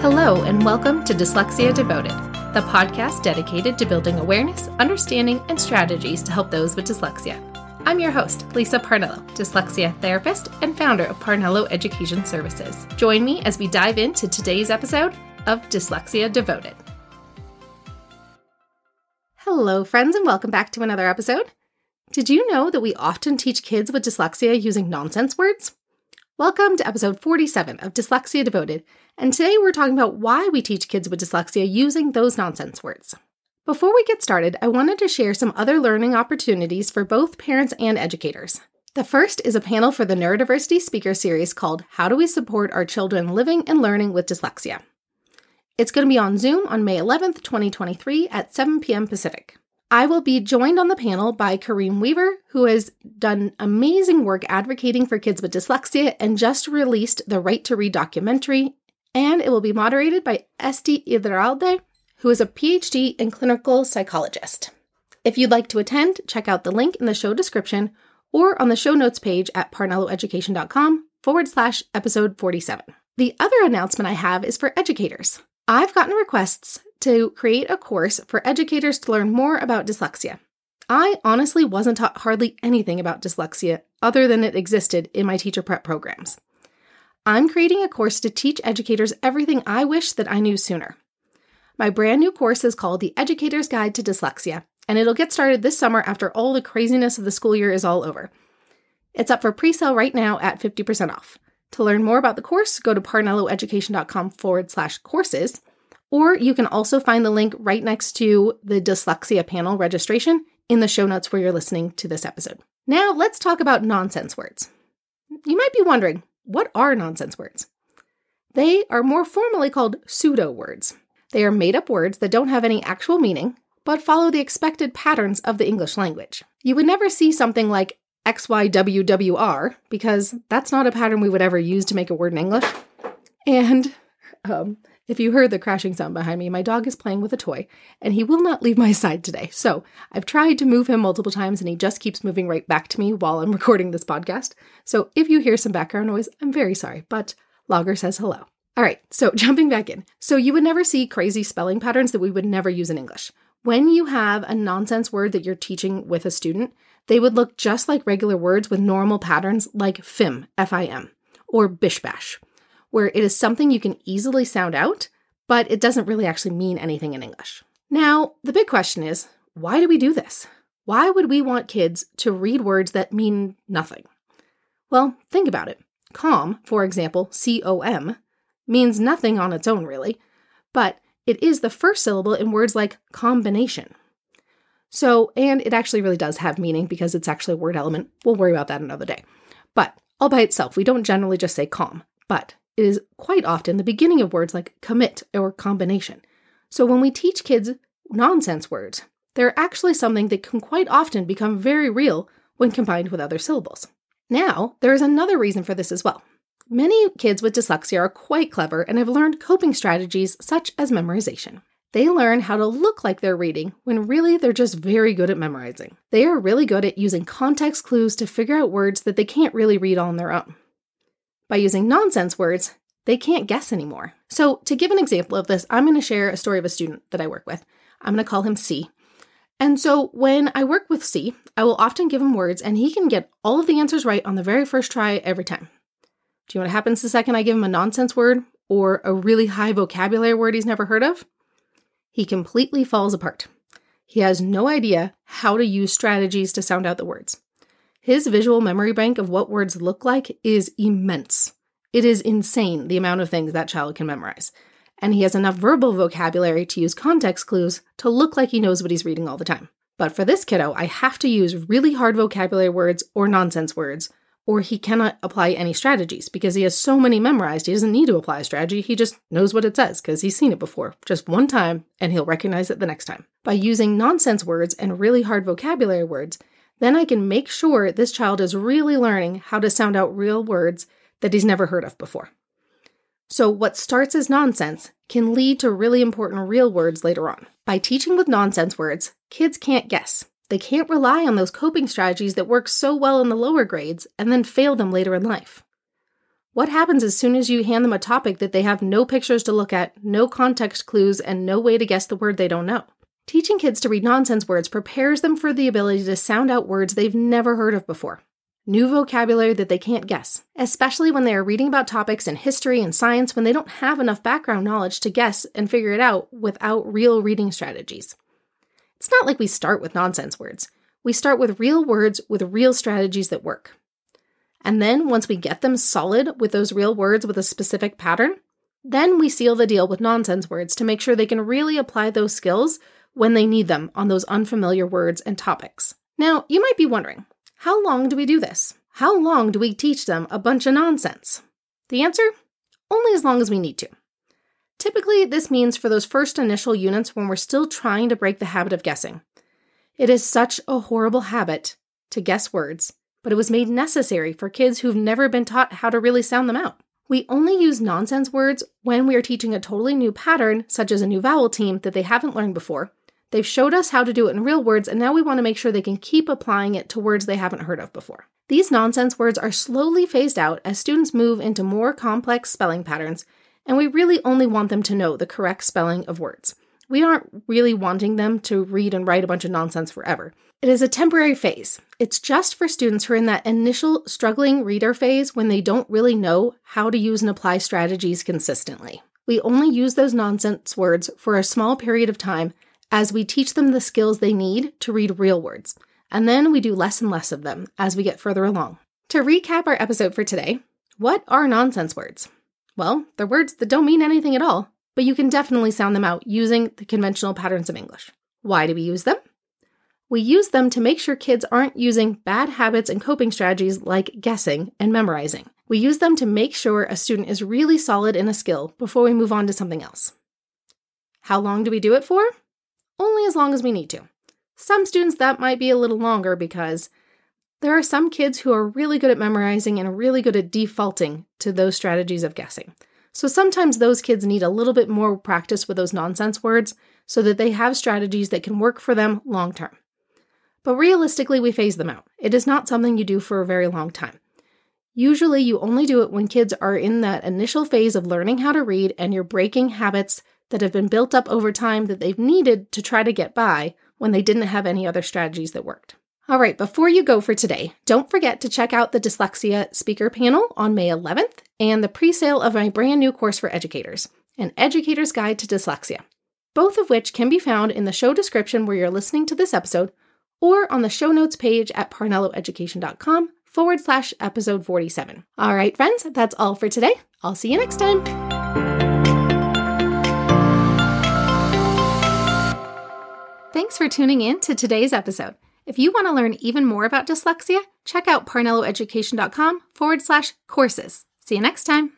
Hello, and welcome to Dyslexia Devoted, the podcast dedicated to building awareness, understanding, and strategies to help those with dyslexia. I'm your host, Lisa Parnello, dyslexia therapist and founder of Parnello Education Services. Join me as we dive into today's episode of Dyslexia Devoted. Hello, friends, and welcome back to another episode. Did you know that we often teach kids with dyslexia using nonsense words? Welcome to episode 47 of Dyslexia Devoted, and today we're talking about why we teach kids with dyslexia using those nonsense words. Before we get started, I wanted to share some other learning opportunities for both parents and educators. The first is a panel for the Neurodiversity Speaker Series called How Do We Support Our Children Living and Learning with Dyslexia? It's going to be on Zoom on May 11th, 2023 at 7 p.m. Pacific. I will be joined on the panel by Kareem Weaver, who has done amazing work advocating for kids with dyslexia and just released the Right to Read documentary. And it will be moderated by Esti Iturralde, who is a PhD in clinical psychologist. If you'd like to attend, check out the link in the show description or on the show notes page at parnelloeducation.com forward slash episode 47. The other announcement I have is for educators. I've gotten requests to create a course for educators to learn more about dyslexia. I honestly wasn't taught hardly anything about dyslexia other than it existed in my teacher prep programs. I'm creating a course to teach educators everything I wish that I knew sooner. My brand new course is called The Educator's Guide to Dyslexia, and it'll get started this summer after all the craziness of the school year is all over. It's up for pre sale right now at 50% off. To learn more about the course, go to parnelloeducation.com forward slash courses, or you can also find the link right next to the dyslexia panel registration in the show notes where you're listening to this episode. Now, let's talk about nonsense words. You might be wondering, what are nonsense words? They are more formally called pseudo words. They are made up words that don't have any actual meaning, but follow the expected patterns of the English language. You would never see something like XYWWR because that's not a pattern we would ever use to make a word in English. And um, if you heard the crashing sound behind me, my dog is playing with a toy and he will not leave my side today. So I've tried to move him multiple times and he just keeps moving right back to me while I'm recording this podcast. So if you hear some background noise, I'm very sorry, but Logger says hello. All right, so jumping back in. So you would never see crazy spelling patterns that we would never use in English. When you have a nonsense word that you're teaching with a student, they would look just like regular words with normal patterns like FIM, F I M, or bish bash, where it is something you can easily sound out, but it doesn't really actually mean anything in English. Now, the big question is why do we do this? Why would we want kids to read words that mean nothing? Well, think about it. Com, for example, C O M, means nothing on its own, really, but it is the first syllable in words like combination, so, and it actually really does have meaning because it's actually a word element. We'll worry about that another day. But all by itself, we don't generally just say com, but it is quite often the beginning of words like commit or combination. So when we teach kids nonsense words, they're actually something that can quite often become very real when combined with other syllables. Now, there is another reason for this as well. Many kids with dyslexia are quite clever and have learned coping strategies such as memorization. They learn how to look like they're reading when really they're just very good at memorizing. They are really good at using context clues to figure out words that they can't really read on their own. By using nonsense words, they can't guess anymore. So, to give an example of this, I'm going to share a story of a student that I work with. I'm going to call him C. And so, when I work with C, I will often give him words and he can get all of the answers right on the very first try every time. Do you know what happens the second I give him a nonsense word or a really high vocabulary word he's never heard of? he completely falls apart. He has no idea how to use strategies to sound out the words. His visual memory bank of what words look like is immense. It is insane the amount of things that child can memorize. And he has enough verbal vocabulary to use context clues to look like he knows what he's reading all the time. But for this kiddo, I have to use really hard vocabulary words or nonsense words or he cannot apply any strategies because he has so many memorized. He doesn't need to apply a strategy. He just knows what it says because he's seen it before, just one time, and he'll recognize it the next time. By using nonsense words and really hard vocabulary words, then I can make sure this child is really learning how to sound out real words that he's never heard of before. So, what starts as nonsense can lead to really important real words later on. By teaching with nonsense words, kids can't guess. They can't rely on those coping strategies that work so well in the lower grades and then fail them later in life. What happens as soon as you hand them a topic that they have no pictures to look at, no context clues, and no way to guess the word they don't know? Teaching kids to read nonsense words prepares them for the ability to sound out words they've never heard of before. New vocabulary that they can't guess, especially when they are reading about topics in history and science when they don't have enough background knowledge to guess and figure it out without real reading strategies. It's not like we start with nonsense words. We start with real words with real strategies that work. And then once we get them solid with those real words with a specific pattern, then we seal the deal with nonsense words to make sure they can really apply those skills when they need them on those unfamiliar words and topics. Now, you might be wondering, how long do we do this? How long do we teach them a bunch of nonsense? The answer? Only as long as we need to. Typically, this means for those first initial units when we're still trying to break the habit of guessing. It is such a horrible habit to guess words, but it was made necessary for kids who've never been taught how to really sound them out. We only use nonsense words when we are teaching a totally new pattern, such as a new vowel team that they haven't learned before. They've showed us how to do it in real words, and now we want to make sure they can keep applying it to words they haven't heard of before. These nonsense words are slowly phased out as students move into more complex spelling patterns, and we really only want them to know the correct spelling of words. We aren't really wanting them to read and write a bunch of nonsense forever. It is a temporary phase. It's just for students who are in that initial struggling reader phase when they don't really know how to use and apply strategies consistently. We only use those nonsense words for a small period of time as we teach them the skills they need to read real words, and then we do less and less of them as we get further along. To recap our episode for today, what are nonsense words? Well, they're words that don't mean anything at all, but you can definitely sound them out using the conventional patterns of English. Why do we use them? We use them to make sure kids aren't using bad habits and coping strategies like guessing and memorizing. We use them to make sure a student is really solid in a skill before we move on to something else. How long do we do it for? Only as long as we need to. Some students that might be a little longer because there are some kids who are really good at memorizing and really good at defaulting to those strategies of guessing. So sometimes those kids need a little bit more practice with those nonsense words so that they have strategies that can work for them long term. But realistically, we phase them out. It is not something you do for a very long time. Usually, you only do it when kids are in that initial phase of learning how to read and you're breaking habits that have been built up over time that they've needed to try to get by when they didn't have any other strategies that worked. All right, before you go for today, don't forget to check out the dyslexia speaker panel on May 11th and the pre sale of my brand new course for educators, An Educator's Guide to Dyslexia, both of which can be found in the show description where you're listening to this episode or on the show notes page at parnelloeducation.com forward slash episode 47. All right, friends, that's all for today. I'll see you next time. Thanks for tuning in to today's episode. If you want to learn even more about dyslexia, check out parnelloeducation.com forward slash courses. See you next time.